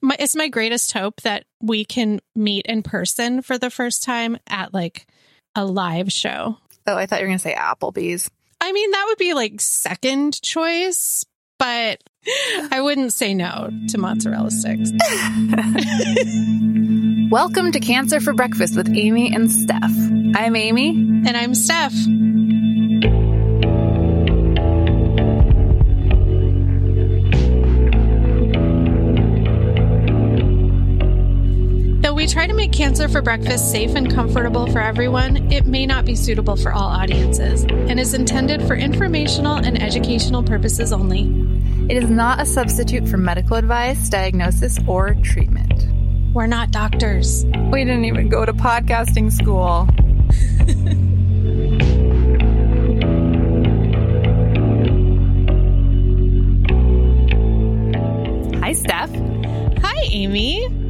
My, it's my greatest hope that we can meet in person for the first time at like a live show. Oh, I thought you were going to say Applebee's. I mean, that would be like second choice, but I wouldn't say no to mozzarella sticks. Welcome to Cancer for Breakfast with Amy and Steph. I'm Amy. And I'm Steph. We try to make Cancer for Breakfast safe and comfortable for everyone, it may not be suitable for all audiences and is intended for informational and educational purposes only. It is not a substitute for medical advice, diagnosis, or treatment. We're not doctors. We didn't even go to podcasting school. Hi, Steph. Hi, Amy.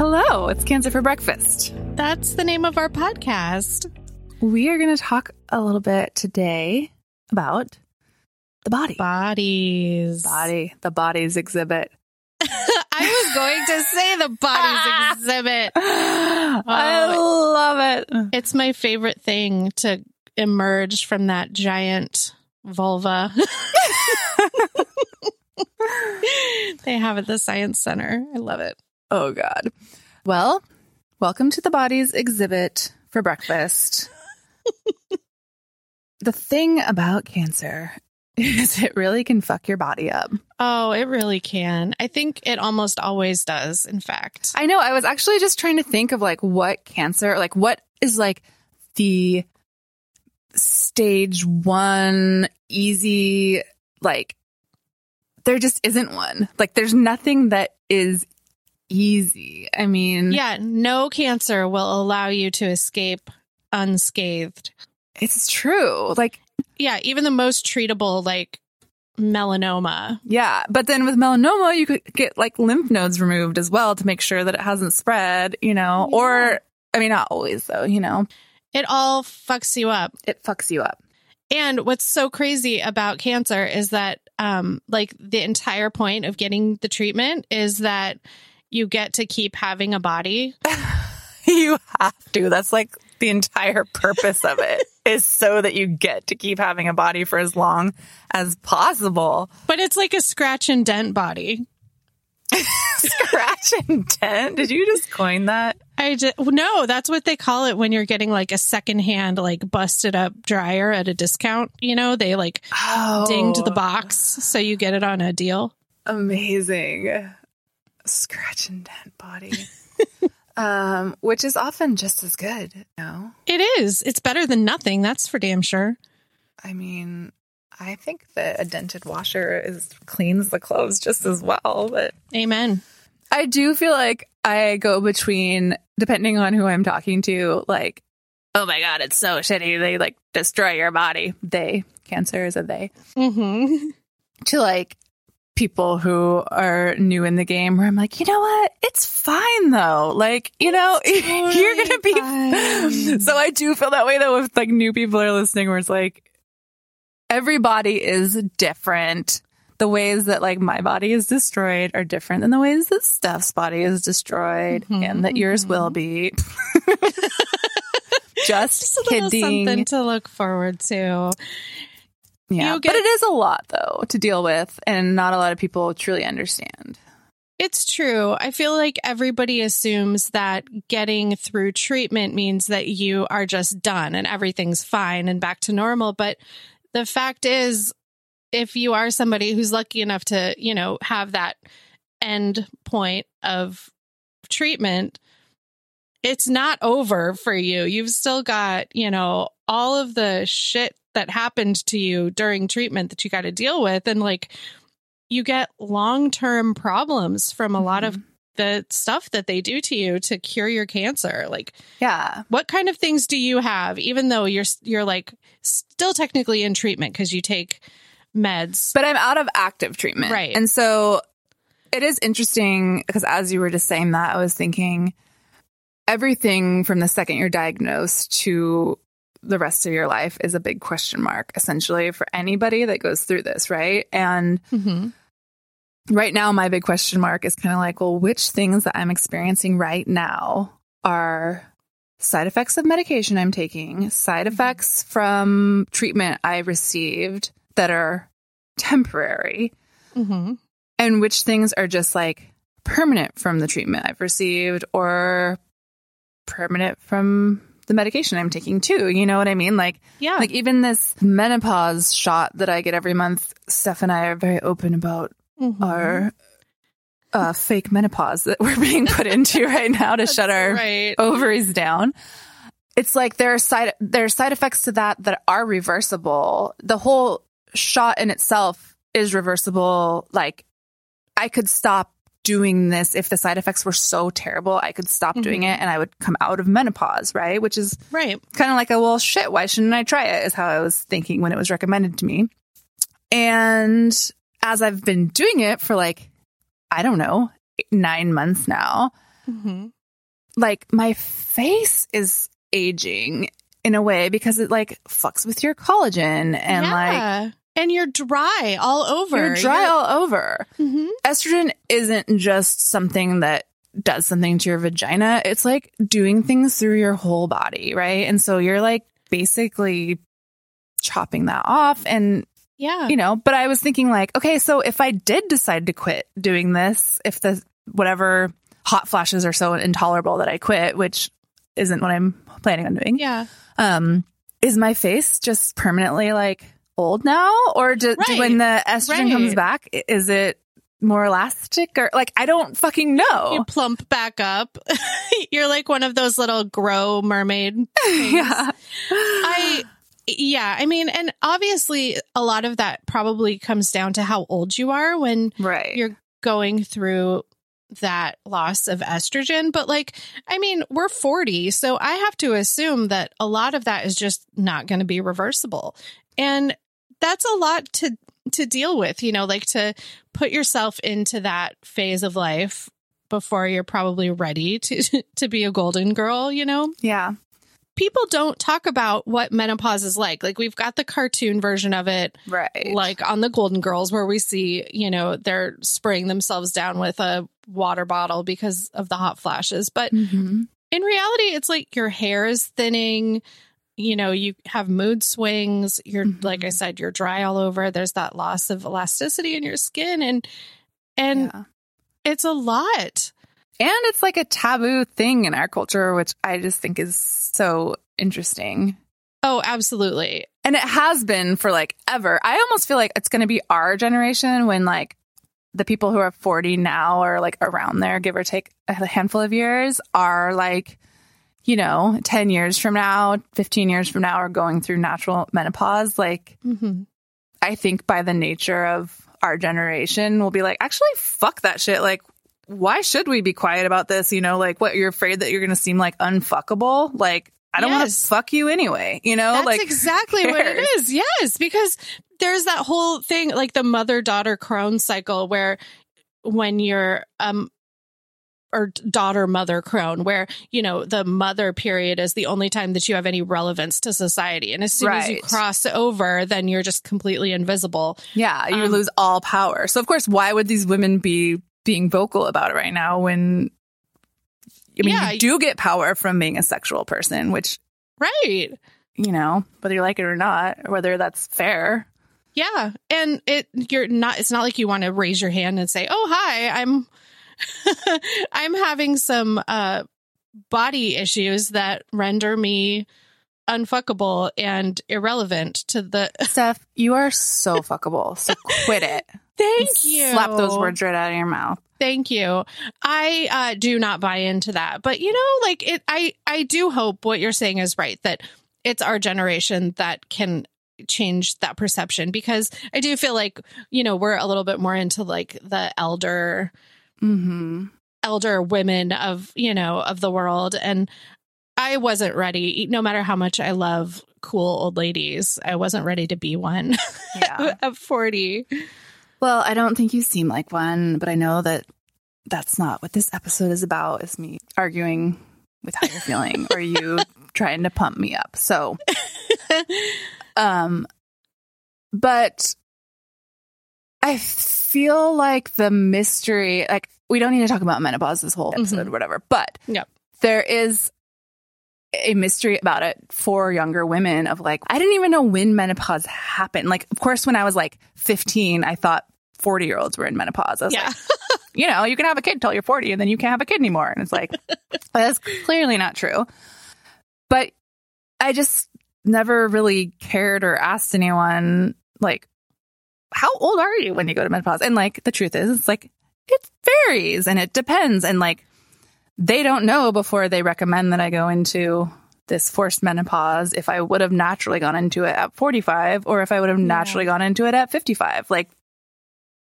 Hello, it's Cancer for Breakfast. That's the name of our podcast. We are going to talk a little bit today about the body. Bodies. Body, the Bodies Exhibit. I was going to say the Bodies Exhibit. I oh. love it. It's my favorite thing to emerge from that giant vulva. they have at the science center. I love it. Oh, God. Well, welcome to the Bodies Exhibit for breakfast. the thing about cancer is it really can fuck your body up. Oh, it really can. I think it almost always does, in fact. I know. I was actually just trying to think of like what cancer, like what is like the stage one easy, like there just isn't one. Like there's nothing that is easy. I mean, Yeah, no cancer will allow you to escape unscathed. it's true. Like, Yeah, even the most treatable, like melanoma. yeah. But then with melanoma, you could get like lymph nodes removed as well to make sure that it hasn't spread, you know, Yeah. or I mean, not always though, you know, It all fucks you up. it fucks you up. And what's so crazy about cancer is that, um, like the entire point of getting the treatment is that you get to keep having a body. you have to. That's like the entire purpose of it is so that you get to keep having a body for as long as possible. But it's like a scratch and dent body. Scratch and dent. Did you just coin that? I just, no, that's what they call it when you're getting like a secondhand, like busted up dryer at a discount. You know, they like Oh, dinged the oh. box so you get it on a deal. Amazing. Scratch and dent body. um, which is often just as good, you know? It is. It's better than nothing. That's for damn sure. I mean, I think that a dented washer is cleans the clothes just as well, but Amen. I do feel like I go between, depending on who I'm talking to, like, oh my God, it's so shitty. They like destroy your body. They, cancer is a they, Mm-hmm. to like people who are new in the game where I'm like, you know what? It's fine though. Like, you know, you're going to be. fine. So I do feel that way though if like new people are listening where it's like, everybody is different. The ways that like my body is destroyed are different than the ways that Steph's body is destroyed Mhm, and that yours will be. Just, Just kidding. something to look forward to. Yeah. You get- but it is a lot though to deal with and not a lot of people truly understand. It's true. I feel like everybody assumes that getting through treatment means that you are just done and everything's fine and back to normal. But the fact is, if you are somebody who's lucky enough to, you know, have that end point of treatment, it's not over for you. You've still got, you know, all of the shit that happened to you during treatment that you got to deal with. And like, you get long term problems from a lot of mm-hmm. the stuff that they do to you to cure your cancer. Like, Yeah. what kind of things do you have, even though you're you're like still technically in treatment because you take meds? But I'm out of active treatment. Right. And so it is interesting because as you were just saying that, I was thinking everything from the second you're diagnosed to the rest of your life is a big question mark, essentially, for anybody that goes through this, right? And Mm-hmm. right now, my big question mark is kind of like, well, which things that I'm experiencing right now are side effects of medication I'm taking, side effects from treatment I received that are temporary, Mm-hmm. and which things are just like permanent from the treatment I've received or permanent from the medication I'm taking too. You know what I mean? Like, Yeah. like even this menopause shot that I get every month, Steph and I are very open about Mhm. our uh, fake menopause that we're being put into right now to shut our right. ovaries down. It's like there are side there are side effects to that that are reversible. The whole shot in itself is reversible. Like I could stop doing this if the side effects were so terrible. I could stop doing it and I would come out of menopause, right? Which is Right. kind of like a well shit why shouldn't i try it is how i was thinking when it was recommended to me and as i've been doing it for like i don't know nine months now Mm-hmm. like my face is aging in a way because it like fucks with your collagen and like yeah. And you're dry all over. you're dry all over Mhm. estrogen isn't just something that does something to your vagina. It's like doing things through your whole body, right? And so you're like basically chopping that off and Yeah. you know, but I was thinking like, okay, so if I did decide to quit doing this, if the whatever hot flashes are so intolerable that I quit, which isn't what I'm planning on doing. yeah. Um, is my face just permanently like old now, or do, do when the estrogen Right. comes back, is it more elastic or like I don't fucking know. You plump back up. you're like one of those little grow mermaid things. yeah, I yeah, I mean, and obviously a lot of that probably comes down to how old you are when right. you're going through that loss of estrogen. But like, I mean, we're 40, so I have to assume that a lot of that is just not going to be reversible. And that's a lot to to deal with, you know, like to put yourself into that phase of life before you're probably ready to to be a golden girl, you know? yeah, People don't talk about what menopause is like. Like we've got the cartoon version of it right. like on the Golden Girls, where we see, you know, they're spraying themselves down with a water bottle because of the hot flashes. But Mhm. in reality, it's like your hair is thinning. You know, you have mood swings. You're, Mhm. like I said, you're dry all over. There's that loss of elasticity in your skin. And, and Yeah. it's a lot. And it's like a taboo thing in our culture, which I just think is so interesting. Oh, absolutely. And it has been for like ever. I almost feel like it's going to be our generation when like the people who are 40 now or like around there, give or take a handful of years, are like, you know, 10 years from now, 15 years from now, are going through natural menopause. Like, hmm I think by the nature of our generation, we'll be like, actually, fuck that shit. Like, why should we be quiet about this? You know, like, what, you're afraid that you're going to seem like unfuckable? Like, I don't want to fuck you anyway. You know, That's like, exactly what it is. Yes, because there's that whole thing, like the mother daughter crone cycle, where when you're um or daughter mother crone, where you know the mother period is the only time that you have any relevance to society, and as soon as you cross over, then you're just completely invisible. Yeah, you Um, lose all power. So of course, why would these women be being vocal about it right now when I mean Yeah. you do get power from being a sexual person, which, Right. you know, whether you like it or not, or whether that's fair. Yeah. And it you're not it's not like you want to raise your hand and say, "Oh, hi, I'm I'm having some uh body issues that render me unfuckable and irrelevant to the Steph, you are so fuckable. So quit it. Thank you. Slap those words right out of your mouth. Thank you. I uh, do not buy into that, but you know, like it. I I do hope what you're saying is right. That it's our generation that can change that perception because I do feel like you know we're a little bit more into like the elder Mm-hmm. elder women of you know of the world and I wasn't ready no matter how much I love cool old ladies I wasn't ready to be one Yeah. at 40 well, I don't think you seem like one, but I know that that's not what this episode is about. Is me arguing with how you're feeling, or you trying to pump me up. So, um, but I feel like the mystery, like we don't need to talk about menopause this whole mm-hmm. episode, or whatever, but Yep. there is a mystery about it for younger women of like, I didn't even know when menopause happened. Like, of course, when I was like 15, I thought 40 year olds were in menopause. I was Yeah. like, you know, you can have a kid till you're 40 and then you can't have a kid anymore. And it's like, that's clearly not true. But I just never really cared or asked anyone, like, how old are you when you go to menopause? And like, the truth is, it's like, it varies and it depends. And like, they don't know before they recommend that I go into this forced menopause if I would have naturally gone into it at 45 or if I would have naturally gone into it at 55. Like,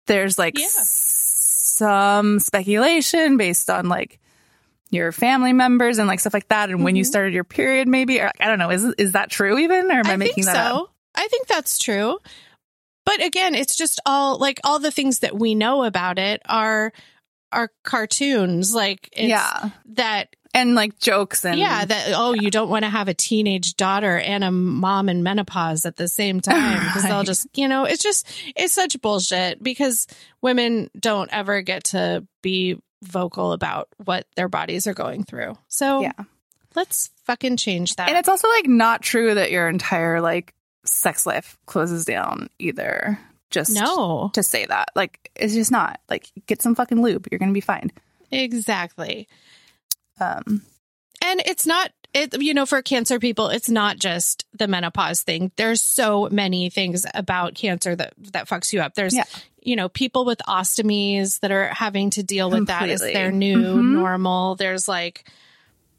there's like Yeah. some speculation based on like your family members and like stuff like that and when you Mhm. started your period maybe or I don't know is is that true even or am I, I making that so. up? I think that's true. But again, it's just all like all the things that we know about it are are cartoons. Like it's yeah. that And like jokes and yeah, that oh, you don't want to have a teenage daughter and a mom in menopause at the same time because they'll just, you know, it's just it's such bullshit because women don't ever get to be vocal about what their bodies are going through. So yeah. let's fucking change that. And it's also like not true that your entire like sex life closes down either. Just no, to say that. Like it's just not. Like get some fucking lube. You're gonna be fine. exactly. Um And it's not it you know for cancer people it's not just the menopause thing. There's so many things about cancer that that fucks you up. There's Yeah. you know people with ostomies that are having to deal with that as their new Mhm. normal. There's like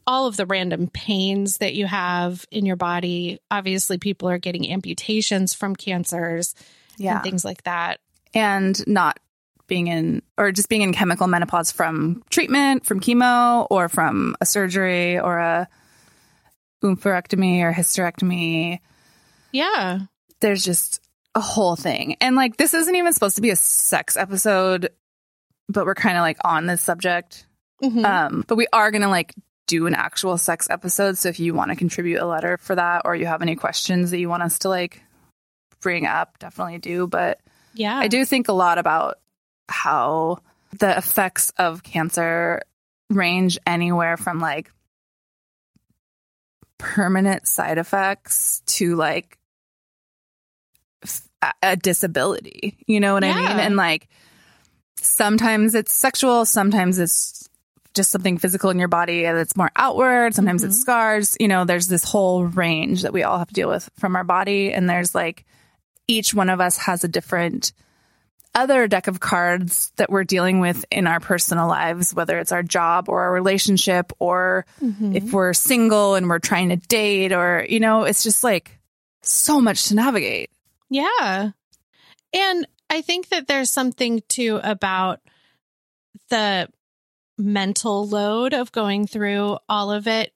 all of the random pains that you have in your body. Obviously people are getting amputations from cancers yeah. and things like that. and not being in or just being in chemical menopause from treatment, from chemo, or from a surgery or a oophorectomy or hysterectomy. Yeah. There's just a whole thing. And like this isn't even supposed to be a sex episode, but we're kind of like on this subject. Mhm. Um, but we are gonna like do an actual sex episode. So if you want to contribute a letter for that or you have any questions that you want us to like bring up, definitely do. But yeah. I do think a lot about how the effects of cancer range anywhere from like permanent side effects to like a disability. You know what I mean? And like sometimes it's sexual, sometimes it's just something physical in your body and it's more outward, sometimes it's Mhm. scars. You know, there's this whole range that we all have to deal with from our body and there's like each one of us has a different other deck of cards that we're dealing with in our personal lives, whether it's our job or our relationship, or Mhm. if we're single and we're trying to date, or, you know, it's just like so much to navigate. Yeah. And I think that there's something too about the mental load of going through all of it.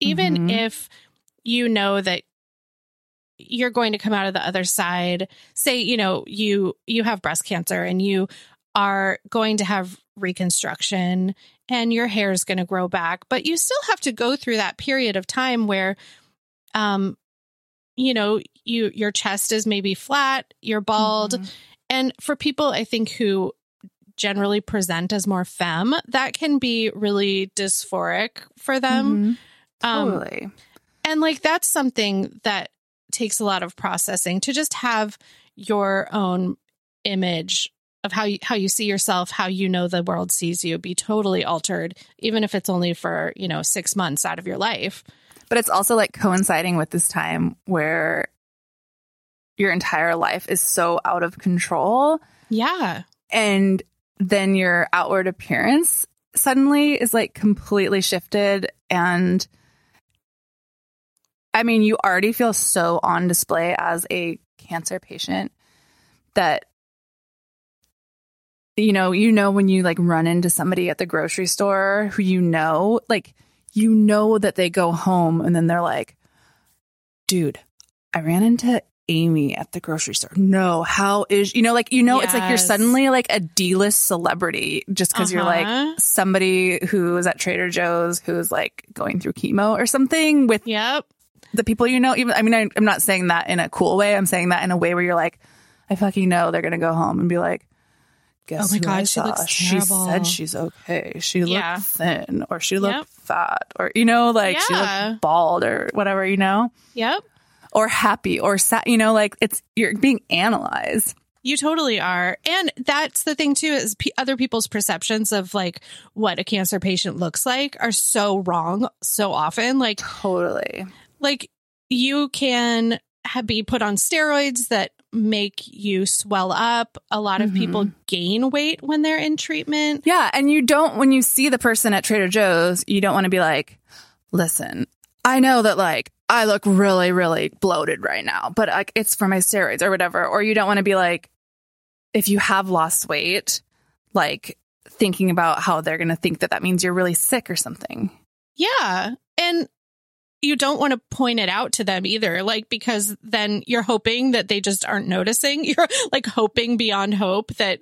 Even Mhm. if you know that you're going to come out of the other side, say, you know, you you have breast cancer and you are going to have reconstruction and your hair is going to grow back, but you still have to go through that period of time where um you know, you your chest is maybe flat, you're bald, Mhm. and for people I think who generally present as more femme, that can be really dysphoric for them. Mhm. Um totally. and like that's something that takes a lot of processing to just have your own image of how you how you see yourself, how you know the world sees you be totally altered even if it's only for, you know, 6 months out of your life. But it's also like coinciding with this time where your entire life is so out of control. Yeah. and then your outward appearance suddenly is like completely shifted. And I mean you already feel so on display as a cancer patient that you know you know when you like run into somebody at the grocery store who you know like you know that they go home and then they're like dude I ran into Amy at the grocery store. No, how is you know like you know it's like you're suddenly like a D-list celebrity just because you're like Uh-huh. somebody who is at Trader Joe's who's like going through chemo or something with Yep. the people you know. Even I mean I, I'm not saying that in a cool way. I'm saying that in a way where you're like, I fucking know they're gonna go home and be like, guess Oh my who God, I she saw? looks She terrible." said she's okay. She looked thin, or she looked Yep. fat, or you know, like she Yeah. looked bald, or whatever, you know, Yep. Or happy, or sad. You know, like it's you're being analyzed. You totally are. And that's the thing too is p- other people's perceptions of like what a cancer patient looks like are so wrong so often. Like Totally. like you can ha- be put on steroids that make you swell up. A lot of people mm-hmm. gain weight when they're in treatment. Yeah, and you don't when you see the person at Trader Joe's, you don't want to be like, "Listen, I know that like I look really really bloated right now, but like it's for my steroids or whatever." Or you don't want to be like if you have lost weight, like thinking about how they're going to think that that means you're really sick or something. Yeah. And you don't want to point it out to them either, like, because then you're hoping that they just aren't noticing. You're like hoping beyond hope that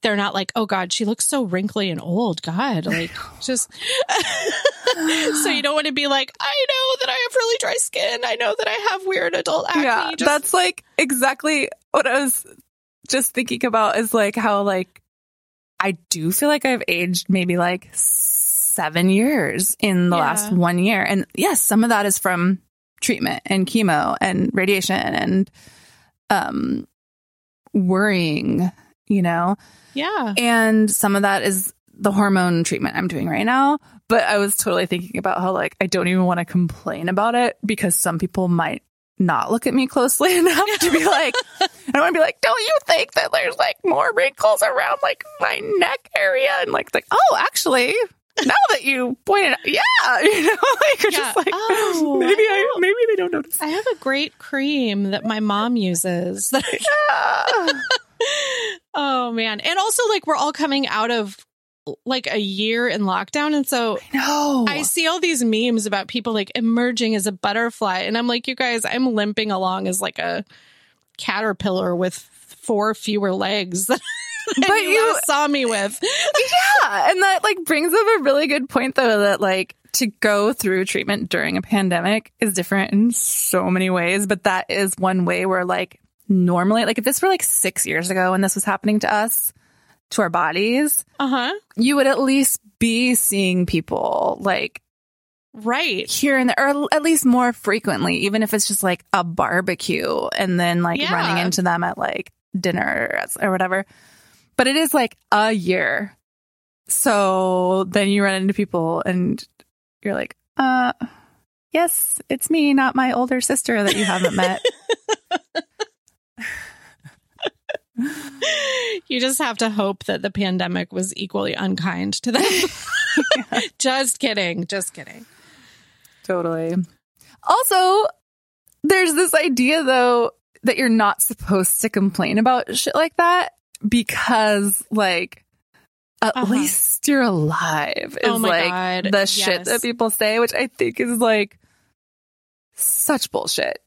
they're not like, oh God, she looks so wrinkly and old. God, like, just. so you don't want to be like, I know that I have really dry skin. I know that I have weird adult acne. yeah, Just- that's like exactly what I was just thinking about is like how like I do feel like I've aged maybe like seven years in the Yeah. last one year. And yes, some of that is from treatment and chemo and radiation and um worrying, you know? yeah. And some of that is the hormone treatment I'm doing right now. But I was totally thinking about how, like, I don't even want to complain about it because some people might not look at me closely enough to be like, I don't want to be like, don't you think that there's like more wrinkles around like my neck area? And like, like, oh, actually, now that you pointed out, yeah, you know, like, you're Yeah. just like, Oh, maybe I I, maybe they don't notice. I have a great cream that my mom uses. that Yeah. Oh man. And also like we're all coming out of like a year in lockdown and so no. I see all these memes about people like emerging as a butterfly and I'm like you guys I'm limping along as like a caterpillar with four fewer legs than But you you- saw me with. yeah and that like brings up a really good point though that like to go through treatment during a pandemic is different in so many ways but that is one way where like normally like if this were like six years ago and this was happening to us to our bodies Uh-huh. you would at least be seeing people like Right. here and there or at least more frequently even if it's just like a barbecue and then like Yeah. running into them at like dinner or whatever but it is like a year so then you run into people and you're like uh yes it's me not my older sister that you haven't met You just have to hope that the pandemic was equally unkind to them. just kidding. Just kidding. Totally. Also, there's this idea though that you're not supposed to complain about shit like that because like at Uh-huh. least you're alive is Oh like God, the shit that people say, which I think is like such bullshit.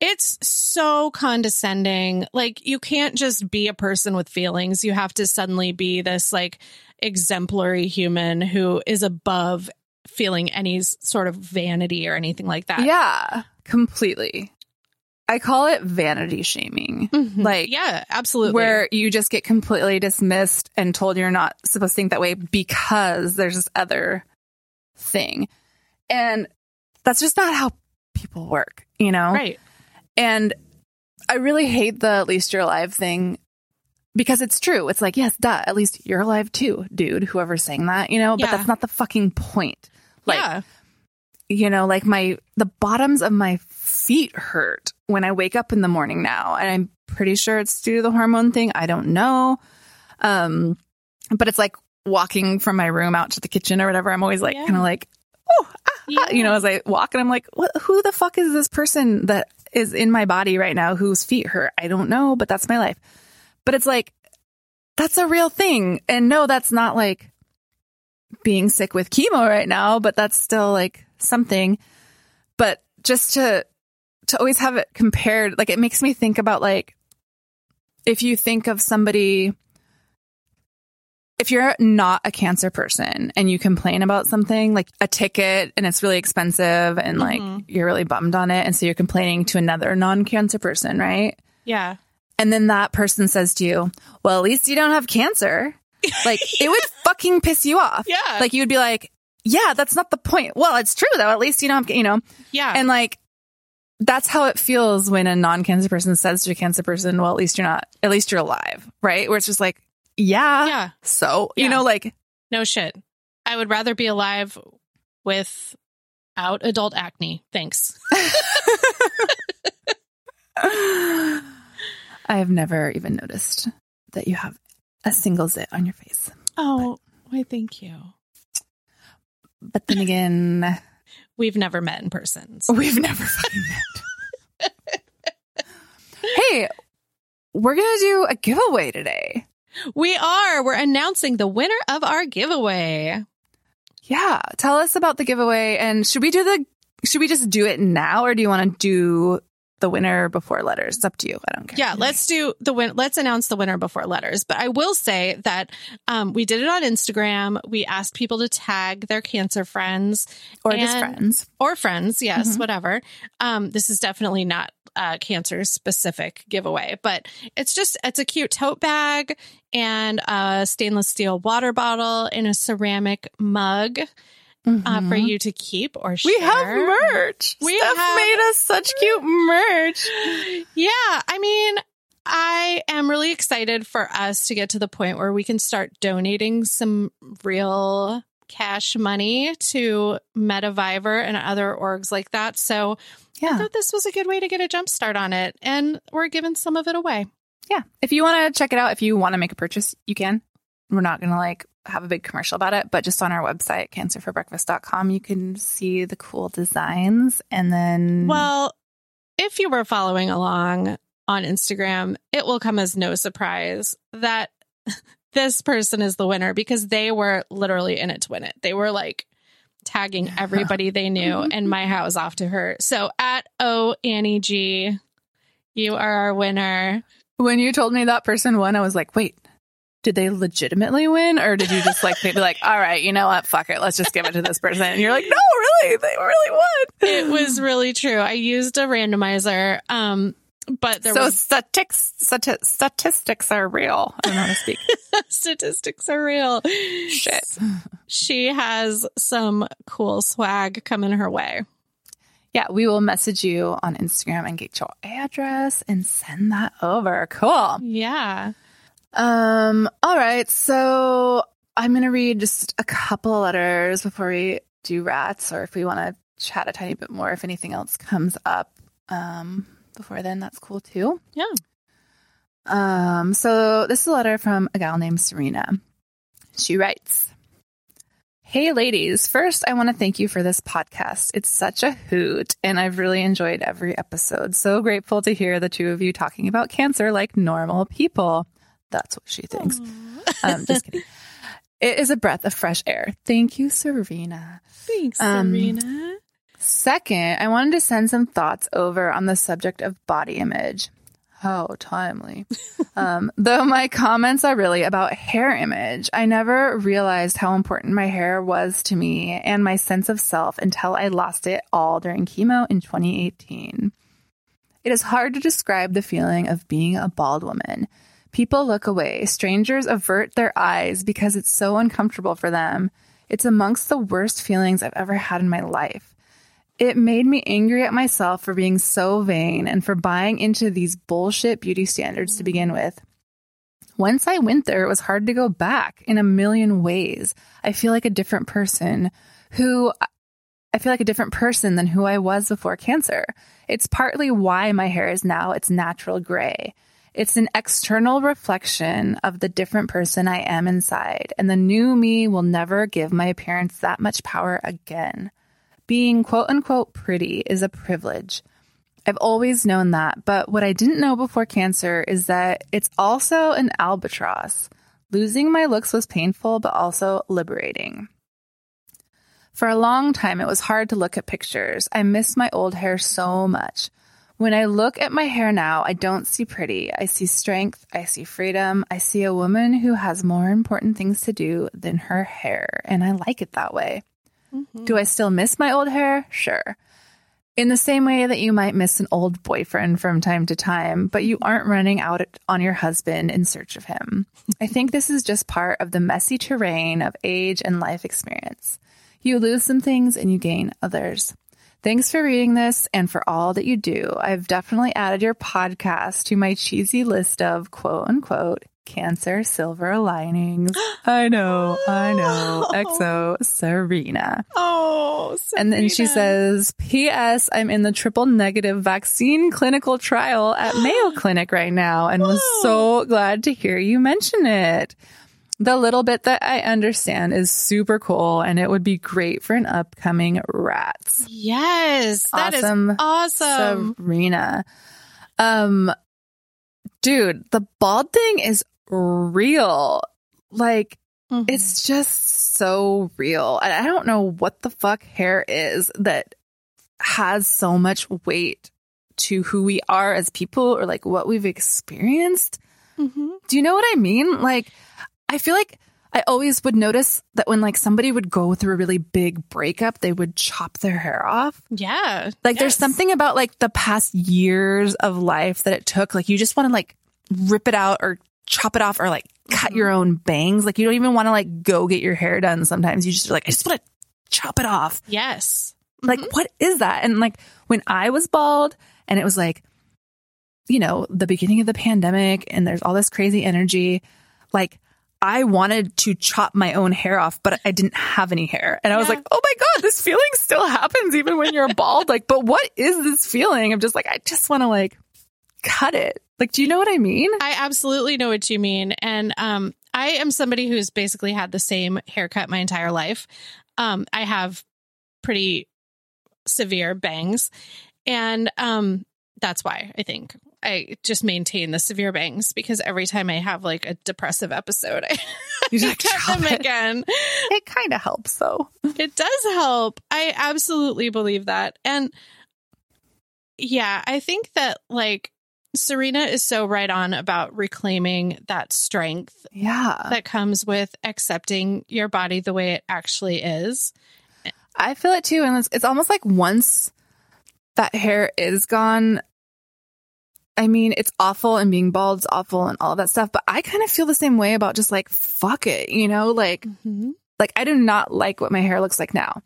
It's so condescending. Like, you can't just be a person with feelings. You have to suddenly be this, like, exemplary human who is above feeling any sort of vanity or anything like that. Yeah, completely. I call it vanity shaming. Mhm. Like yeah, absolutely. where you just get completely dismissed and told you're not supposed to think that way because there's this other thing. And that's just not how people work, you know? right. And I really hate the at least you're alive thing because it's true. It's like, yes, duh, at least you're alive too, dude, whoever's saying that, you know? But Yeah. that's not the fucking point. Like, yeah. you know, like my the bottoms of my feet hurt when I wake up in the morning now, and I'm pretty sure it's due to the hormone thing. I don't know, um, but it's like walking from my room out to the kitchen or whatever. I'm always like, Yeah. kind of like, oh, ah, ah," You know, as I walk, and I'm like, what? Who the fuck is this person that is in my body right now whose feet hurt? I don't know, but that's my life. But it's like that's a real thing, and no, that's not like being sick with chemo right now, but that's still like something. But just to to always have it compared, like it makes me think about like if you think of somebody if you're not a cancer person and you complain about something like a ticket and it's really expensive and like Mhm. you're really bummed on it and so you're complaining to another non-cancer person, right? Yeah. and then that person says to you, well, at least you don't have cancer. Like it would fucking piss you off. Yeah. Like you would be like, yeah, that's not the point. Well, it's true though. At least you don't have, you know, Yeah. and like, that's how it feels when a non-cancer person says to a cancer person, well, at least you're not, at least you're alive. Right. Where it's just like, yeah. yeah. So, Yeah. you know, like, No shit. I would rather be alive without adult acne. Thanks. I have never even noticed that you have a single zit on your face. Oh, why thank you. But then again, We've never met in person. so- we've never fucking met. hey, we're going to do a giveaway today. We are. We're announcing the winner of our giveaway. Yeah. Tell us about the giveaway. And should we do the, should we just do it now or do you want to do the winner before letters? It's up to you. I don't care. Yeah, let's do the win. Let's announce the winner before letters. But I will say that um, we did it on Instagram. We asked people to tag their cancer friends Or just friends. or friends. Yes, Mhm. whatever. Um, this is definitely not a cancer specific giveaway, but it's just it's a cute tote bag and a stainless steel water bottle and a ceramic mug uh, for Mhm. you to keep or share. We have merch. We Steph have- made us such cute merch. Yeah, I mean, I am really excited for us to get to the point where we can start donating some real cash money to METAvivor and other orgs like that. So I thought this was a good way to get a jump start on it. And we're giving some of it away. Yeah. If you want to check it out, if you want to make a purchase, you can. We're not going to like have a big commercial about it, but just on our website, cancerforbreakfast.com, you can see the cool designs and then. Well, if you were following along on Instagram, it will come as no surprise that this person is the winner because they were literally in it to win it. They were like tagging everybody they knew, and my hat was off to her. So at O Annie G, you are our winner. when you told me that person won, I was like, wait, did they legitimately win? Or did you just like maybe like, all right, you know what? Fuck it. Let's just give it to this person. And you're like, no, really? They really won. It was really true. I used a randomizer, um, but there so was statistics, stati- statistics are real. I don't know how to speak. statistics are real. Shit. She has some cool swag coming her way. Yeah, we will message you on Instagram and get your address and send that over. Cool. Yeah. Um, all right. So I'm going to read just a couple of letters before we do rats, or if we want to chat a tiny bit more, if anything else comes up. Um, before then, that's cool too. Yeah. Um, so this is a letter from a gal named Serena. She writes, Hey ladies, first I want to thank you for this podcast. It's such a hoot and I've really enjoyed every episode. So grateful to hear the two of you talking about cancer like normal people. That's what she thinks. Um, just kidding. It is a breath of fresh air. Thank you, Serena. Thanks, Um, Serena. Second, I wanted to send some thoughts over on the subject of body image. How timely. um, though my comments are really about hair image, I never realized how important my hair was to me and my sense of self until I lost it all during chemo in 2018. It is hard to describe the feeling of being a bald woman. People look away, strangers avert their eyes because it's so uncomfortable for them. It's amongst the worst feelings I've ever had in my life. It made me angry at myself for being so vain and for buying into these bullshit beauty standards to begin with. Once I went there, it was hard to go back in a million ways. I feel like a different person who I feel like a different person than who I was before cancer. It's partly why my hair is now its natural gray. It's an external reflection of the different person I am inside, and the new me will never give my appearance that much power again. Being quote unquote pretty is a privilege. I've always known that, but what I didn't know before cancer is that it's also an albatross. Losing my looks was painful, but also liberating. For a long time, it was hard to look at pictures. I miss my old hair so much. When I look at my hair now, I don't see pretty. I see strength. I see freedom. I see a woman who has more important things to do than her hair, and I like it that way. Do I still miss my old hair? Sure. In the same way that you might miss an old boyfriend from time to time, but you aren't running out on your husband in search of him. I think this is just part of the messy terrain of age and life experience. You lose some things and you gain others. Thanks for reading this and for all that you do. I've definitely added your podcast to my cheesy list of quote unquote Cancer silver linings. I know, I know. Exo Serena. Oh, Serena. And then she says, P.S. I'm in the triple negative vaccine clinical trial at Mayo Clinic right now and was so glad to hear you mention it. The little bit that I understand is super cool and it would be great for an upcoming rats. Yes, that awesome, is awesome. Serena. Um, dude, the bald thing is real. Like, mm-hmm. it's just so real. And I don't know what the fuck hair is that has so much weight to who we are as people or like what we've experienced. Mm-hmm. Do you know what I mean? Like, I feel like I always would notice that when like somebody would go through a really big breakup, they would chop their hair off. Yeah. Like yes. there's something about like the past years of life that it took. Like you just want to like rip it out or chop it off or like cut your mm-hmm. own bangs. Like you don't even want to like go get your hair done. Sometimes you just are like, I just want to chop it off. Yes. Like, mm-hmm. what is that? And like when I was bald and it was like, you know, the beginning of the pandemic and there's all this crazy energy, like I wanted to chop my own hair off, but I didn't have any hair. And I was like, oh my God, this feeling still happens even when you're bald. like, but what is this feeling? I'm just like, I just want to like cut it. Like, do you know what I mean? I absolutely know what you mean. And um, I am somebody who's basically had the same haircut my entire life. Um, I have pretty severe bangs. And um, that's why I think I just maintain the severe bangs because every time I have like a depressive episode, I, you just cut them it. again. It kind of helps though. It does help. I absolutely believe that. And yeah, I think that like Serena is so right on about reclaiming that strength. Yeah. That comes with accepting your body the way it actually is. I feel it too. And it's, it's almost like once that hair is gone, I mean, it's awful and being bald is awful and all that stuff, but I kind of feel the same way about just like, fuck it, you know, like, mm-hmm. like I do not like what my hair looks like now.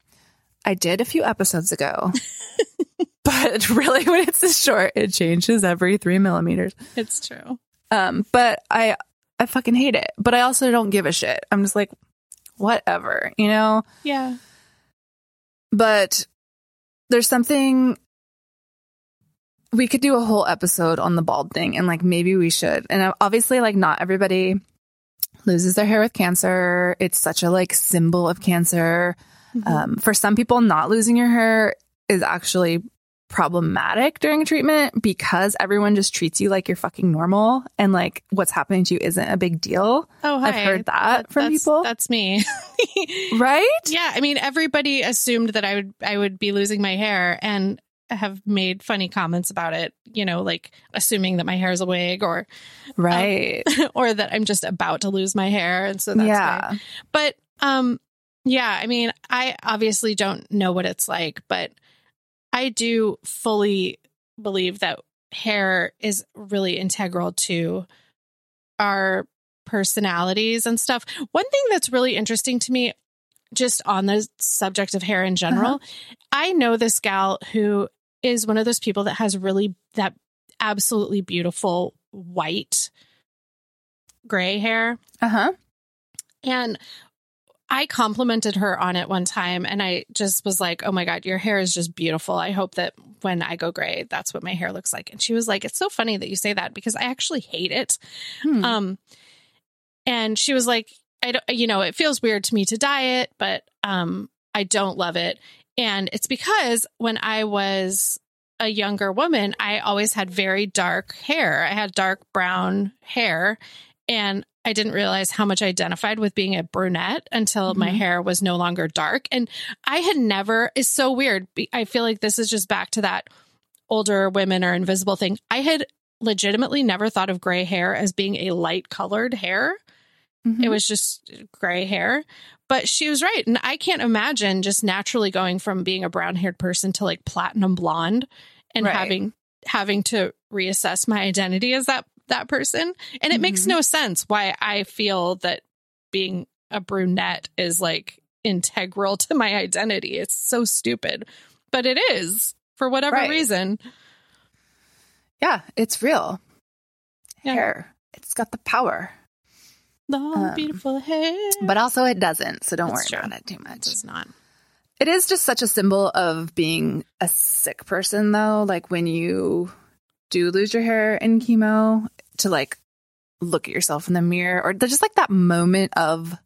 I did a few episodes ago. but really when it's this short, it changes every three millimeters. It's true. Um, but I, I fucking hate it, but I also don't give a shit. I'm just like, whatever, you know? Yeah. But there's something we could do a whole episode on the bald thing and like maybe we should. And obviously like not everybody loses their hair with cancer. It's such a like symbol of cancer. Mm-hmm. Um, for some people, not losing your hair is actually problematic during treatment because everyone just treats you like you're fucking normal and like what's happening to you isn't a big deal. Oh, hi. I've heard that, that from that's, people. That's me. right? Yeah. I mean, everybody assumed that I would, I would be losing my hair and have made funny comments about it, you know, like assuming that my hair is a wig or, um, right. Um, or that I'm just about to lose my hair. And so that's, yeah. Why. But, um, yeah, I mean, I obviously don't know what it's like, but I do fully believe that hair is really integral to our personalities and stuff. One thing that's really interesting to me, just on the subject of hair in general, uh-huh. I know this gal who is one of those people that has really that absolutely beautiful white gray hair. Uh huh. And I complimented her on it one time and I just was like, oh my God, your hair is just beautiful. I hope that when I go gray, that's what my hair looks like. And she was like, it's so funny that you say that because I actually hate it. Hmm. Um, and she was like, I don't, you know, it feels weird to me to dye it, but um, I don't love it. And it's because when I was a younger woman, I always had very dark hair. I had dark brown hair. And I didn't realize how much I identified with being a brunette until mm-hmm. my hair was no longer dark. And I had never, it's so weird. I feel like this is just back to that older women are invisible thing. I had legitimately never thought of gray hair as being a light colored hair. Mhm. It was just gray hair. But she was right. And I can't imagine just naturally going from being a brown haired person to like platinum blonde and Right. having having to reassess my identity as that that person. And it makes Mhm. no sense why I feel that being a brunette is like integral to my identity. It's so stupid. But it is for whatever Right. reason. Yeah, it's real. Yeah. Hair. It's got the power. The Um, beautiful hair. But also it doesn't, so don't worry true. about it too it much. does not. It is just such a symbol of being a sick person though, like when you do lose your hair in chemo to like look at yourself in the mirror or just like that moment of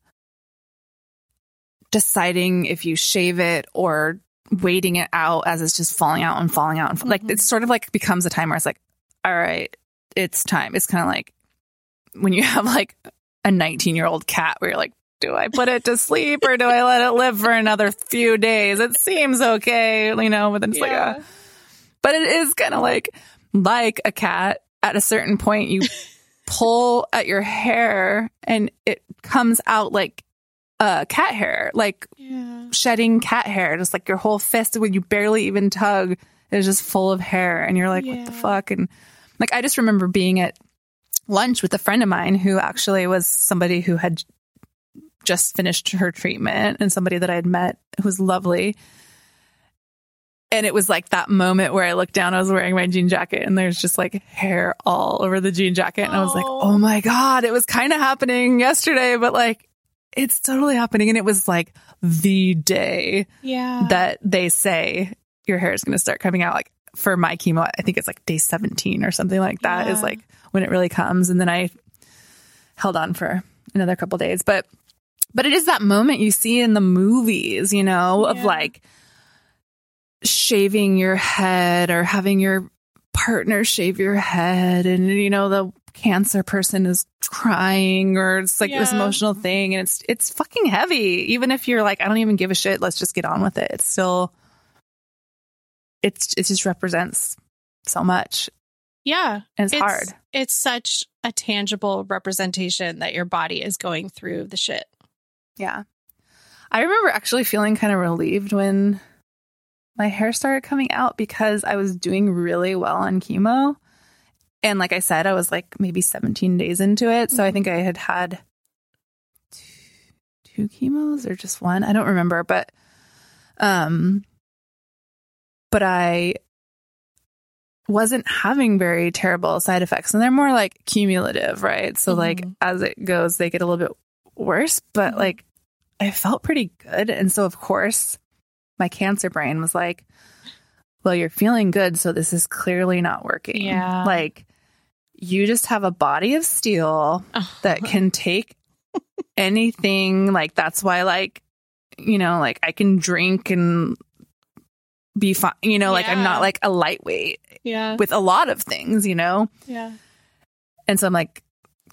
deciding if you shave it or waiting it out as it's just falling out and falling out and fa- like Mhm. it's sort of like becomes a time where it's like all right it's time it's kind of like when you have like a 19 year old cat where you're like do i put it to sleep or do i let it live for another few days it seems okay you know but then it's like Yeah. uh, but it is kind of like like a cat at a certain point you pull at your hair and it comes out like uh cat hair like yeah. shedding cat hair. Just like your whole fist when you barely even tug is just full of hair and you're like what the fuck? And like i just remember being at lunch with a friend of mine who actually was somebody who had just finished her treatment and somebody that i had met who was lovely and it was like that moment where I looked down, I was wearing my jean jacket and there's just like hair all over the jean jacket. And I was like, Oh. oh my God, it was kind of happening yesterday, but like it's totally happening. And it was like the day Yeah. that they say your hair is going to start coming out. Like for my chemo, I think it's like day 17 or something like that is Yeah. like when it really comes. And then I held on for another couple days, but, but it is that moment you see in the movies, you know, of like shaving your head or having your partner shave your head. And you know the cancer person is crying or it's like this emotional thing. And it's it's fucking heavy. Even if you're like I don't even give a shit. Let's just get on with it. It's still it's it just represents so much. Yeah. and it's, hard. It's such a tangible representation that your body is going through the shit. yeah. I remember actually feeling kind of relieved when my hair started coming out because I was doing really well on chemo. And like I said, I was like maybe 17 days into it. So I think I had had two, two chemos or just one. I don't remember, but um but I wasn't having very terrible side effects and they're more like cumulative, right? So like Mhm. as it goes they get a little bit worse, but Mhm. like I felt pretty good. And so of course my cancer brain was like, well, you're feeling good, so this is clearly not working. Yeah. Like you just have a body of steel that uh-huh. can take anything. Like that's why like you know, like I can drink and be fine. You know, like I'm not like a lightweight yeah. with a lot of things, you know? Yeah. And so I'm like,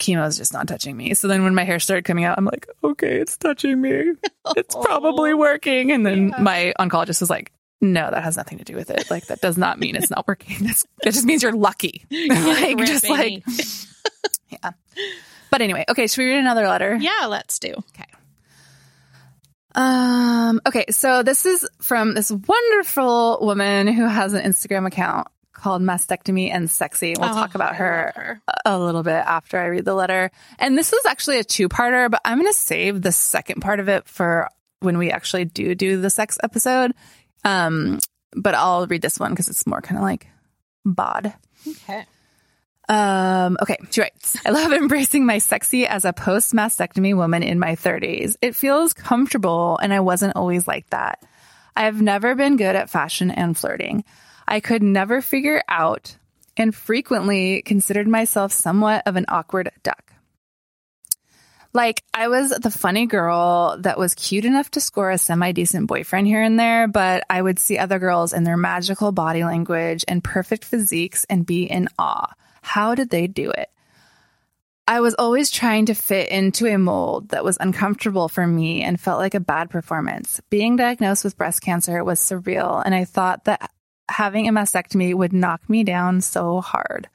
chemo is just not touching me. So then when my hair started coming out, I'm like, okay, it's touching me. It's probably working. And then Yeah. my oncologist was like, no, that has nothing to do with it. Like that does not mean it's not working. That's, that just means you're lucky. like just like, yeah. But anyway, okay, should we read another letter? Yeah, let's do. Okay. Um, okay, so this is from this wonderful woman who has an Instagram account called Mastectomy and Sexy. We'll Oh, talk about her her. a little bit after I read the letter. And this is actually a two-parter, but I'm going to save the second part of it for when we actually do do the sex episode. Um, but I'll read this one because it's more kind of like bod. Okay. Um, okay, she writes, I love embracing my sexy as a post mastectomy woman in my 30s. It feels comfortable, and I wasn't always like that. I have never been good at fashion and flirting. I could never figure out and frequently considered myself somewhat of an awkward duck. Like, I was the funny girl that was cute enough to score a semi decent boyfriend here and there, but I would see other girls in their magical body language and perfect physiques and be in awe. How did they do it? I was always trying to fit into a mold that was uncomfortable for me and felt like a bad performance. Being diagnosed with breast cancer was surreal, and I thought that having a mastectomy would knock me down so hard.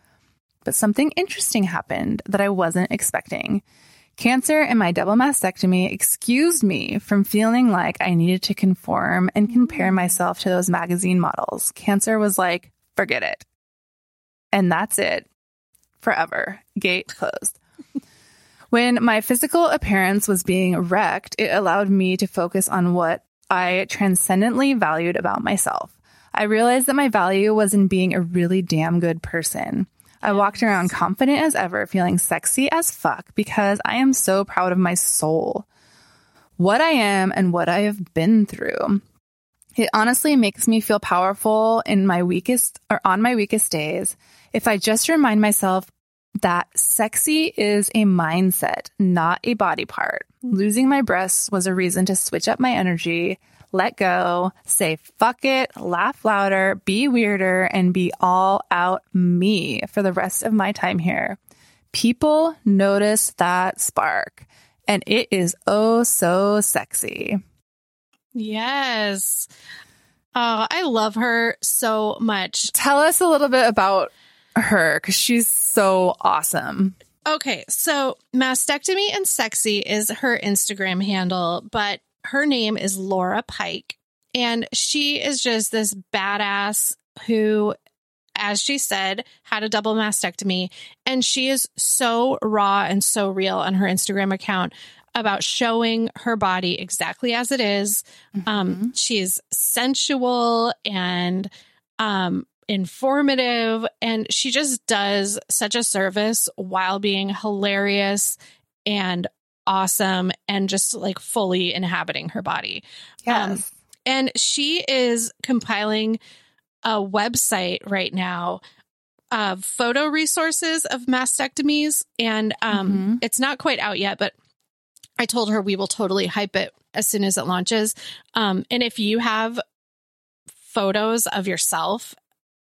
But something interesting happened that I wasn't expecting. Cancer and my double mastectomy excused me from feeling like I needed to conform and compare myself to those magazine models. Cancer was like, forget it. And that's it. Forever. Gate closed. when my physical appearance was being wrecked, it allowed me to focus on what I transcendently valued about myself. I realized that my value was in being a really damn good person. I walked around confident as ever, feeling sexy as fuck because I am so proud of my soul, what I am, and what I have been through. It honestly makes me feel powerful in my weakest or on my weakest days if I just remind myself that sexy is a mindset, not a body part. Mm-hmm. Losing my breasts was a reason to switch up my energy, let go, say fuck it, laugh louder, be weirder, and be all out me for the rest of my time here. People notice that spark, and it is oh so sexy. Yes. Oh, I love her so much. Tell us a little bit about her because she's so awesome. Okay, so mastectomy and sexy is her Instagram handle, but her name is Laura Pike. And she is just this badass who, as she said, had a double mastectomy. And she is so raw and so real on her Instagram account about showing her body exactly as it is. Mm-hmm. Um, she's sensual and um, informative, and she just does such a service while being hilarious and awesome and just like fully inhabiting her body. Yes. Um, and she is compiling a website right now of photo resources of mastectomies. And um, Mhm. it's not quite out yet, but I told her we will totally hype it as soon as it launches. Um, and if you have photos of yourself,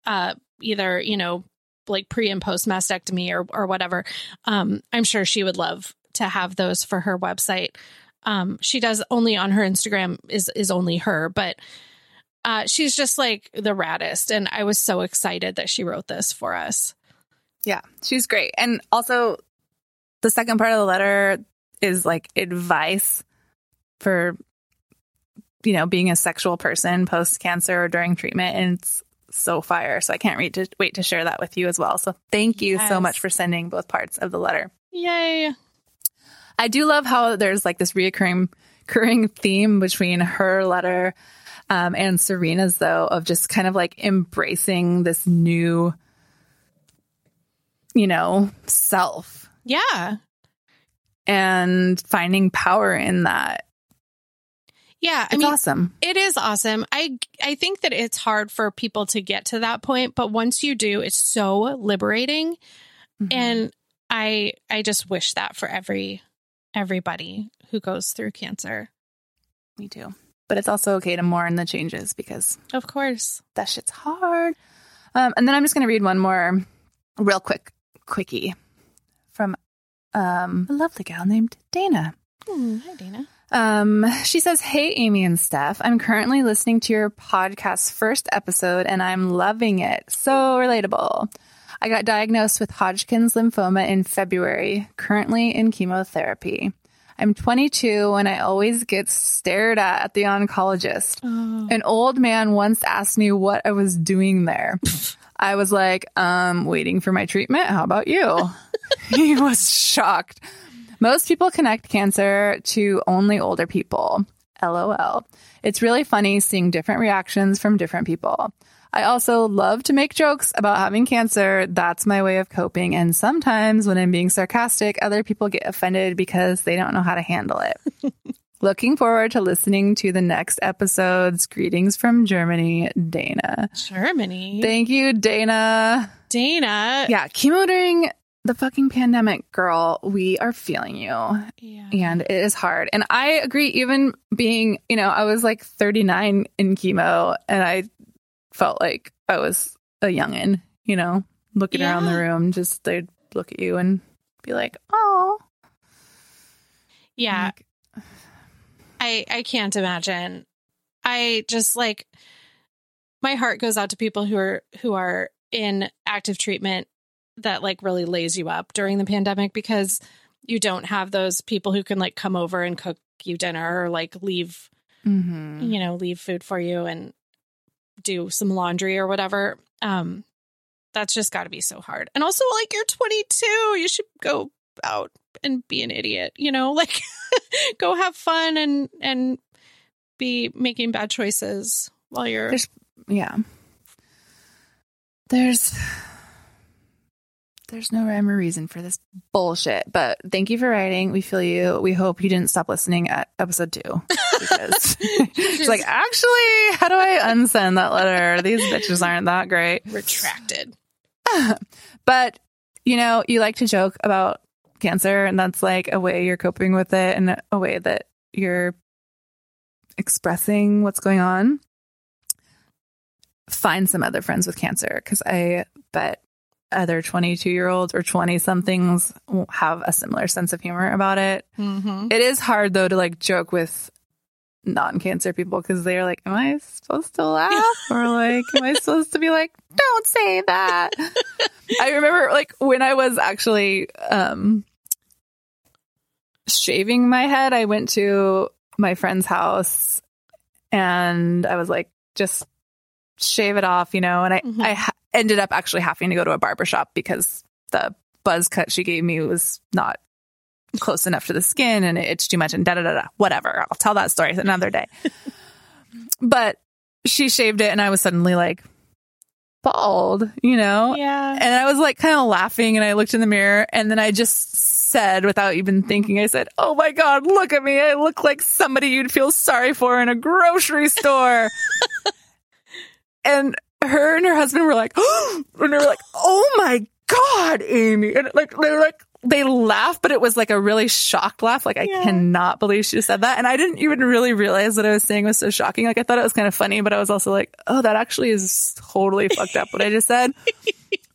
uh, either, you know, like pre and post mastectomy or, or whatever, um, I'm sure she would love to have those for her website. Um, she does only on her Instagram is is only her, but uh, she's just like the raddest, and I was so excited that she wrote this for us. Yeah, she's great. And also, the second part of the letter is like advice for, you know, being a sexual person post cancer or during treatment. And it's so fire. So I can't wait to wait to share that with you as well. So thank you so much for sending both parts of the letter. Yay! I do love how there's like this reoccurring recurring theme between her letter um, and Serena's, though, of just kind of like embracing this new, you know, self Yeah, and finding power in that. yeah. I It's mean, awesome. It is awesome. I I think that it's hard for people to get to that point, but once you do, it's so liberating. Mm-hmm. And I I just wish that for every everybody who goes through cancer. Me too. But it's also okay to mourn the changes because Of course. that shit's hard. Um, and then I'm just going to read one more real quick, quickie from um, a lovely gal named Dana. Hmm, hi Dana. Um, she says, Hey, Amy and Steph, I'm currently listening to your podcast's first episode and I'm loving it. So relatable. I got diagnosed with Hodgkin's lymphoma in February, currently in chemotherapy. I'm 22 and I always get stared at at the oncologist. Oh. An old man once asked me what I was doing there. I was like, um, waiting for my treatment. How about you? he was shocked. Most people connect cancer to only older people. LOL. It's really funny seeing different reactions from different people. I also love to make jokes about having cancer. That's my way of coping. And sometimes when I'm being sarcastic, other people get offended because they don't know how to handle it. Looking forward to listening to the next episodes. Greetings from Germany, Dana. Germany. Thank you, Dana. Dana. Yeah, chemo during the fucking pandemic, girl. We are feeling you. Yeah. And it is hard. And I agree, even being, you know, I was like 39 in chemo and I felt like I was a youngin', you know, looking around the room, just they'd look at you and be like, oh. Yeah. I I can't imagine. I just like my heart goes out to people who are who are in active treatment that like really lays you up during the pandemic because you don't have those people who can like come over and cook you dinner or like leave, Mm-hmm. you know, leave food for you and do some laundry or whatever. Um, that's just got to be so hard. And also, like, you're 22, you should go out and be an idiot, you know, like go have fun and and be making bad choices while you're There's yeah. There's there's no rhyme or reason for this bullshit. But thank you for writing. We feel you. We hope you didn't stop listening at episode two. Because it's like, actually, how do I unsend that letter? These bitches aren't that great. retracted. But you know, you like to joke about cancer, and that's like a way you're coping with it and a way that you're expressing what's going on. Find some other friends with cancer because I bet other 22 year olds or 20 somethings have a similar sense of humor about it. Mm-hmm. It is hard though to like joke with non cancer people because they're like, Am I supposed to laugh? or like, Am I supposed to be like, Don't say that? I remember like when I was actually um shaving my head, I went to my friend's house and I was like, just shave it off, you know, and I, Mhm. I ended up actually having to go to a barber shop because the buzz cut she gave me was not close enough to the skin and it itched too much and da da da da. Whatever. I'll tell that story another day. but she shaved it and I was suddenly like bald, you know? Yeah. And I was like kind of laughing and I looked in the mirror and then I just said without even thinking, I said, Oh my God, look at me. I look like somebody you'd feel sorry for in a grocery store. and her and her husband were like, and they were like, Oh my God, Amy. And like, they were like, they laughed, but it was like a really shocked laugh. Like, I Yeah. cannot believe she said that. And I didn't even really realize what I was saying was so shocking. Like, I thought it was kind of funny, but I was also like, oh, that actually is totally fucked up what I just said.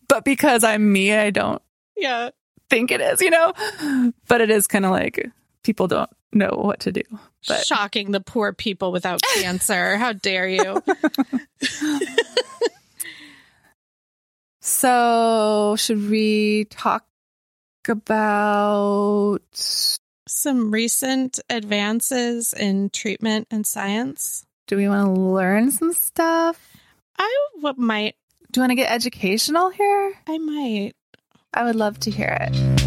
But because I'm me, I don't Yeah. think it is, you know? But it is kind of like people don't know what to do. But Shocking the poor people without cancer. How dare you? so, should we talk about Some recent advances in treatment and science. do we want to learn some stuff? I w- might. Do you want to get educational here? I might. I would love to hear it.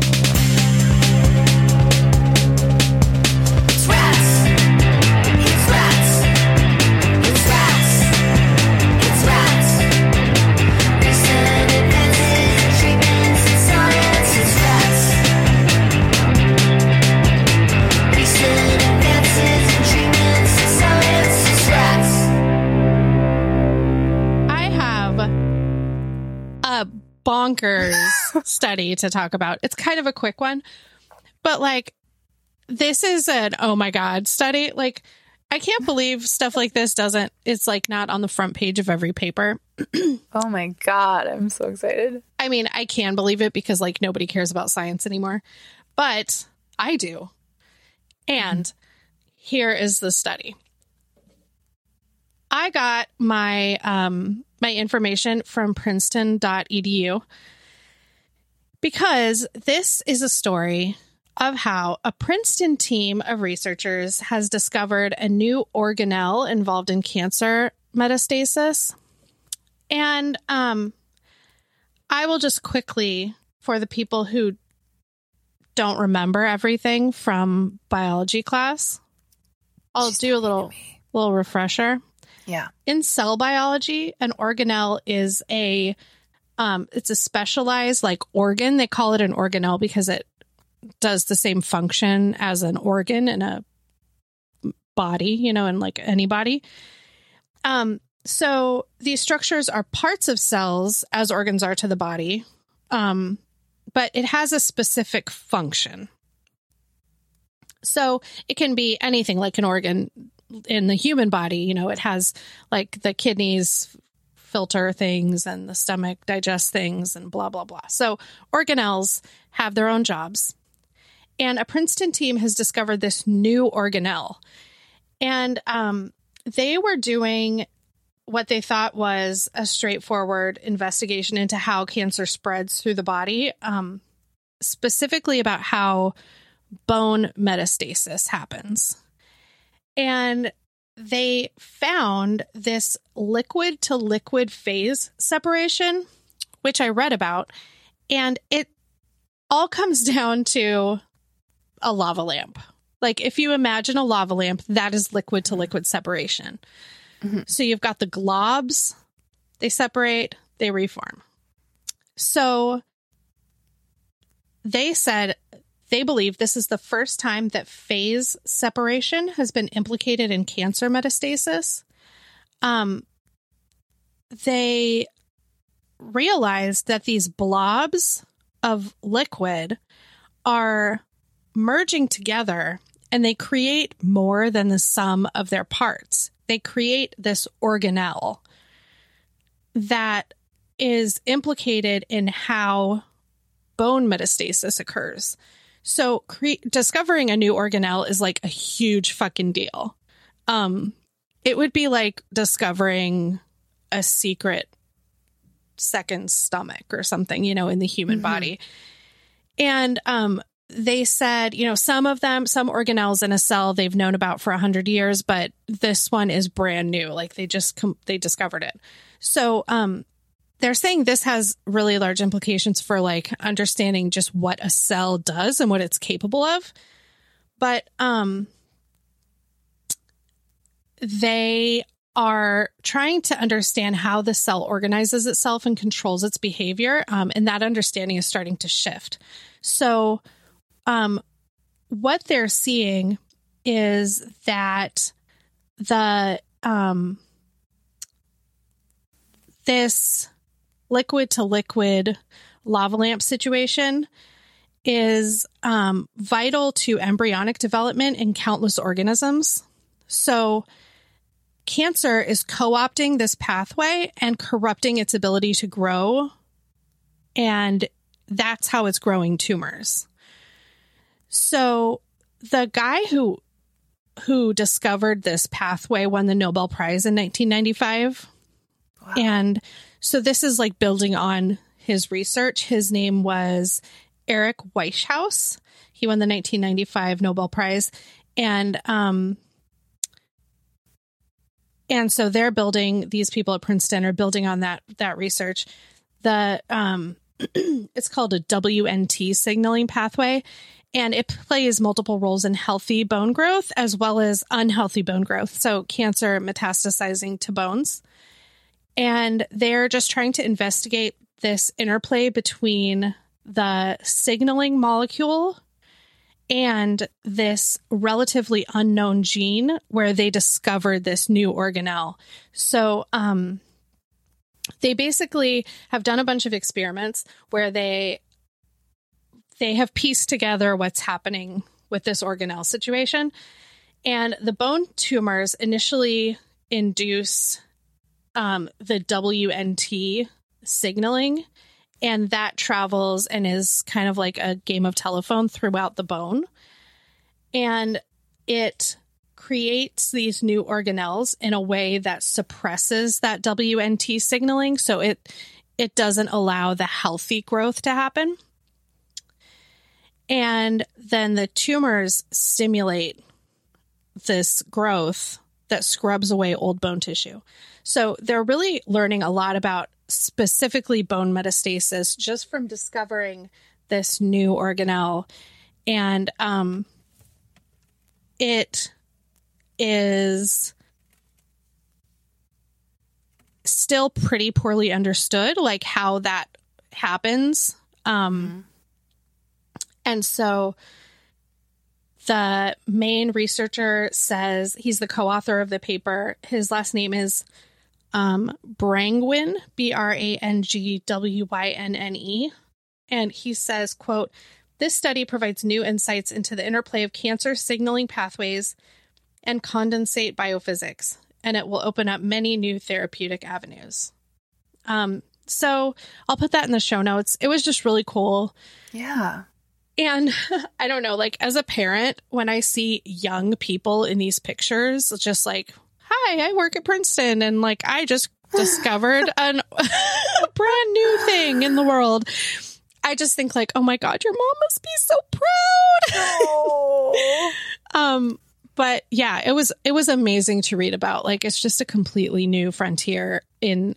Bonkers study to talk about. It's kind of a quick one, but like, this is an oh my God study. Like, I can't believe stuff like this doesn't, it's like not on the front page of every paper. Oh my God, I'm so excited. I mean, I can believe it because like nobody cares about science anymore, but I do. And here is the study. I got my um my information from princeton.edu because this is a story of how a Princeton team of researchers has discovered a new organelle involved in cancer metastasis. And um I will just quickly, for the people who don't remember everything from biology class, I'll do a little little refresher. Yeah. In cell biology, an organelle is a um, it's a specialized like organ. They call it an organelle because it does the same function as an organ in a body, you know, in like any body. Um, so these structures are parts of cells as organs are to the body, um, but it has a specific function. So it can be anything like an organ in the human body. You know, it has like the kidneys filter things and the stomach digest things and blah, blah, blah. So organelles have their own jobs. And a Princeton team has discovered this new organelle. And um, they were doing what they thought was a straightforward investigation into how cancer spreads through the body. Um, specifically about how bone metastasis happens. And they found this liquid to liquid phase separation, which I read about, and it all comes down to a lava lamp. Like if you imagine a lava lamp, that is liquid to liquid separation. Mhm. So you've got the globs, they separate, they reform. So they said they believe this is the first time that phase separation has been implicated in cancer metastasis. Um, they realized that these blobs of liquid are merging together and they create more than the sum of their parts. They create this organelle that is implicated in how bone metastasis occurs. So, cre- discovering a new organelle is like a huge fucking deal. Um, it would be like discovering a secret second stomach or something, you know, in the human Mhm. body. And um, they said, you know, some of them, some organelles in a cell they've known about for a hundred years, but this one is brand new. Like they just com- they discovered it. So um, they're saying this has really large implications for like understanding just what a cell does and what it's capable of. But um, they are trying to understand how the cell organizes itself and controls its behavior. Um, and that understanding is starting to shift. So, um, what they're seeing is that the um, this liquid to liquid lava lamp situation is um, vital to embryonic development in countless organisms. So, cancer is co opting this pathway and corrupting its ability to grow. And that's how it's growing tumors. So, the guy who who discovered this pathway won the Nobel Prize in 1995. Wow. And so this is like building on his research. His name was Eric Wieschaus. He won the 1995 Nobel Prize. And um and so they're building these people at Princeton are building on that that research. The um it's called a WNT signaling pathway and it plays multiple roles in healthy bone growth as well as unhealthy bone growth. So cancer metastasizing to bones. And they're just trying to investigate this interplay between the signaling molecule and this relatively unknown gene where they discovered this new organelle. So, um, they basically have done a bunch of experiments where they they have pieced together what's happening with this organelle situation. And the bone tumors initially induce um, the WNT signaling, and that travels and is kind of like a game of telephone throughout the bone. And it creates these new organelles in a way that suppresses that WNT signaling. So it it doesn't allow the healthy growth to happen. And then the tumors stimulate this growth that scrubs away old bone tissue. So they're really learning a lot about specifically bone metastasis just from discovering this new organelle. And um, it is still pretty poorly understood, like how that happens. Um, And so the main researcher says he's the co author of the paper. His last name is um, Brangwynne, B R A N G W Y N N E. And he says, quote, this study provides new insights into the interplay of cancer signaling pathways and condensate biophysics, and it will open up many new therapeutic avenues. Um, so I'll put that in the show notes. It was just really cool. Yeah. And I don't know, like as a parent, when I see young people in these pictures, just like, hi, I work at Princeton and like I just discovered an, a brand new thing in the world. I just think like, oh my god, your mom must be so proud. um, but yeah, it was it was amazing to read about. Like, it's just a completely new frontier in.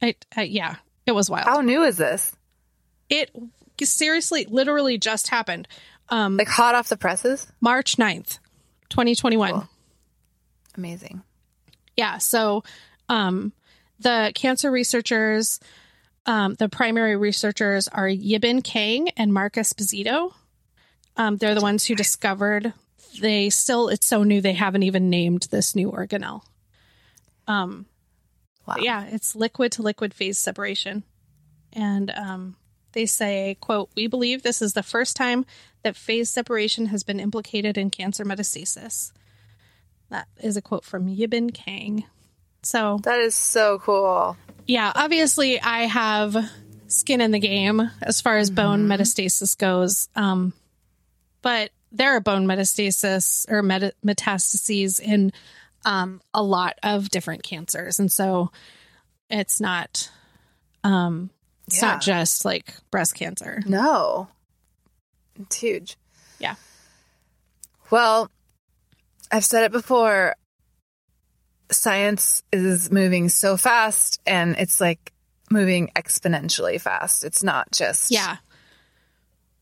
I, I yeah, it was wild. How new is this? It seriously, literally just happened. Um, Like hot off the presses? March 9th, 2021. Cool. Amazing. Yeah. So, um, the cancer researchers, um, the primary researchers are Yibin Kang and Mark Esposito. Um, they're the ones who discovered. They still, it's so new they haven't even named this new organelle. Um, Wow. yeah, it's liquid to liquid phase separation, and um, they say, "quote We believe this is the first time that phase separation has been implicated in cancer metastasis." That is a quote from Yibin Kang. So That is so cool. yeah, obviously I have skin in the game as far as bone metastasis goes. Um, but there are bone metastasis or meta- metastases in um, a lot of different cancers, and so it's not um, it's Yeah. not just like breast cancer. No. It's huge. Yeah. Well, I've said it before. Science is moving so fast and it's like moving exponentially fast. It's not just, Yeah,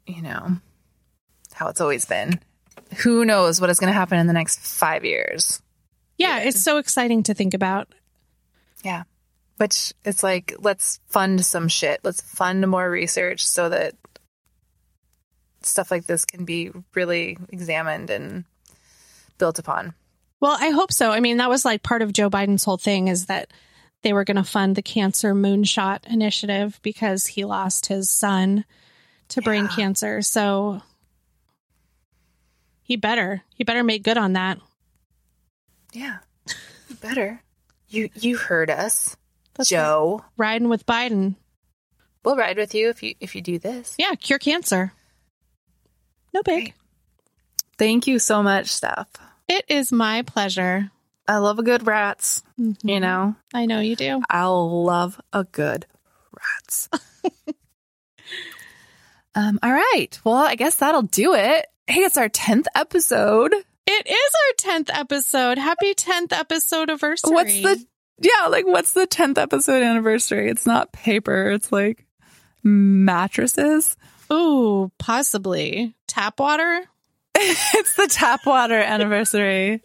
you know, how it's always been. Who knows what is going to happen in the next five years? yeah, it's so exciting to think about. Yeah. Which it's like, let's fund some shit. Let's fund more research so that stuff like this can be really examined and built upon. Well, I hope so. I mean, that was like part of Joe Biden's whole thing is that they were going to fund the Cancer Moonshot Initiative because he lost his son to brain cancer. So he better, he better make good on that. Yeah. You better. You you heard us. That's Joe. Riding with Biden. We'll ride with you if you if you do this. Yeah, cure cancer. No big. Thank you so much, Steph. It is my pleasure. I love a good rats. You know, I know you do. I'll love a good rats. um, all right. Well, I guess that'll do it. Hey, it's our 10th episode. It is our 10th episode. Happy 10th episode anniversary. What's the yeah, like what's the 10th episode anniversary? It's not paper, it's like mattresses. Ooh, possibly. Tap water? It's the tap water anniversary.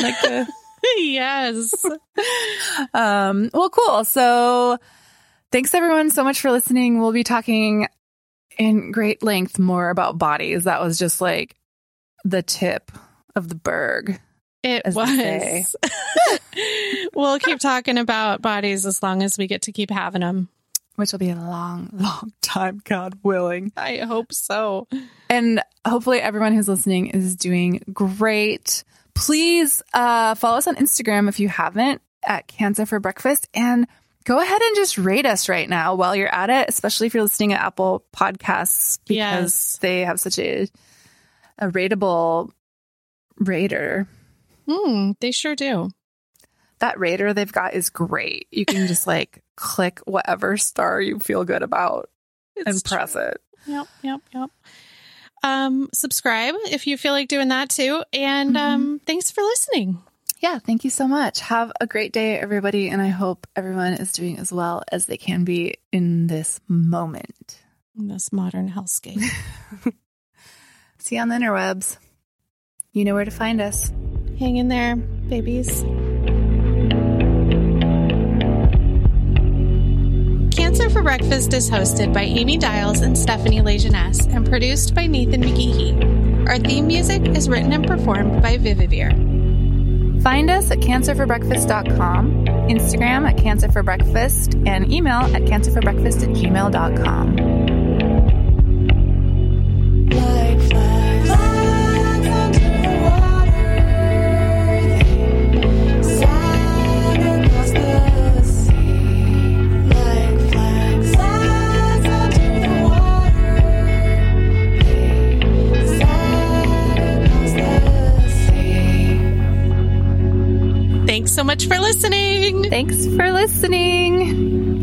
like the yes. um well cool. So thanks everyone so much for listening. We'll be talking in great length more about bodies. That was just like the tip of the berg. It as they say. was. we'll keep talking about bodies as long as we get to keep having them. Which will be a long, long time, God willing. I hope so. And hopefully everyone who's listening is doing great. Please uh, follow us on Instagram if you haven't at Cancer for Breakfast and go ahead and just rate us right now while you're at it, especially if you're listening at Apple Podcasts because Yes. they have such a a rateable rater. Hmm, they sure do. That rater they've got is great. You can just like click whatever star you feel good about and It's press it. Yep, yep, yep. Um, subscribe if you feel like doing that too. And um, thanks for listening. Yeah, thank you so much. Have a great day, everybody. And I hope everyone is doing as well as they can be in this moment. In this modern hellscape. See you on the interwebs. You know where to find us. Hang in there, babies. Breakfast is hosted by Amy Dials and Stephanie Lejeunesse and produced by Nathan McGeehee. Our theme music is written and performed by Vivivere. Find us at cancerforbreakfast.com, Instagram at cancerforbreakfast, and email at cancerforbreakfast at gmail.com. so much for listening. Thanks for listening.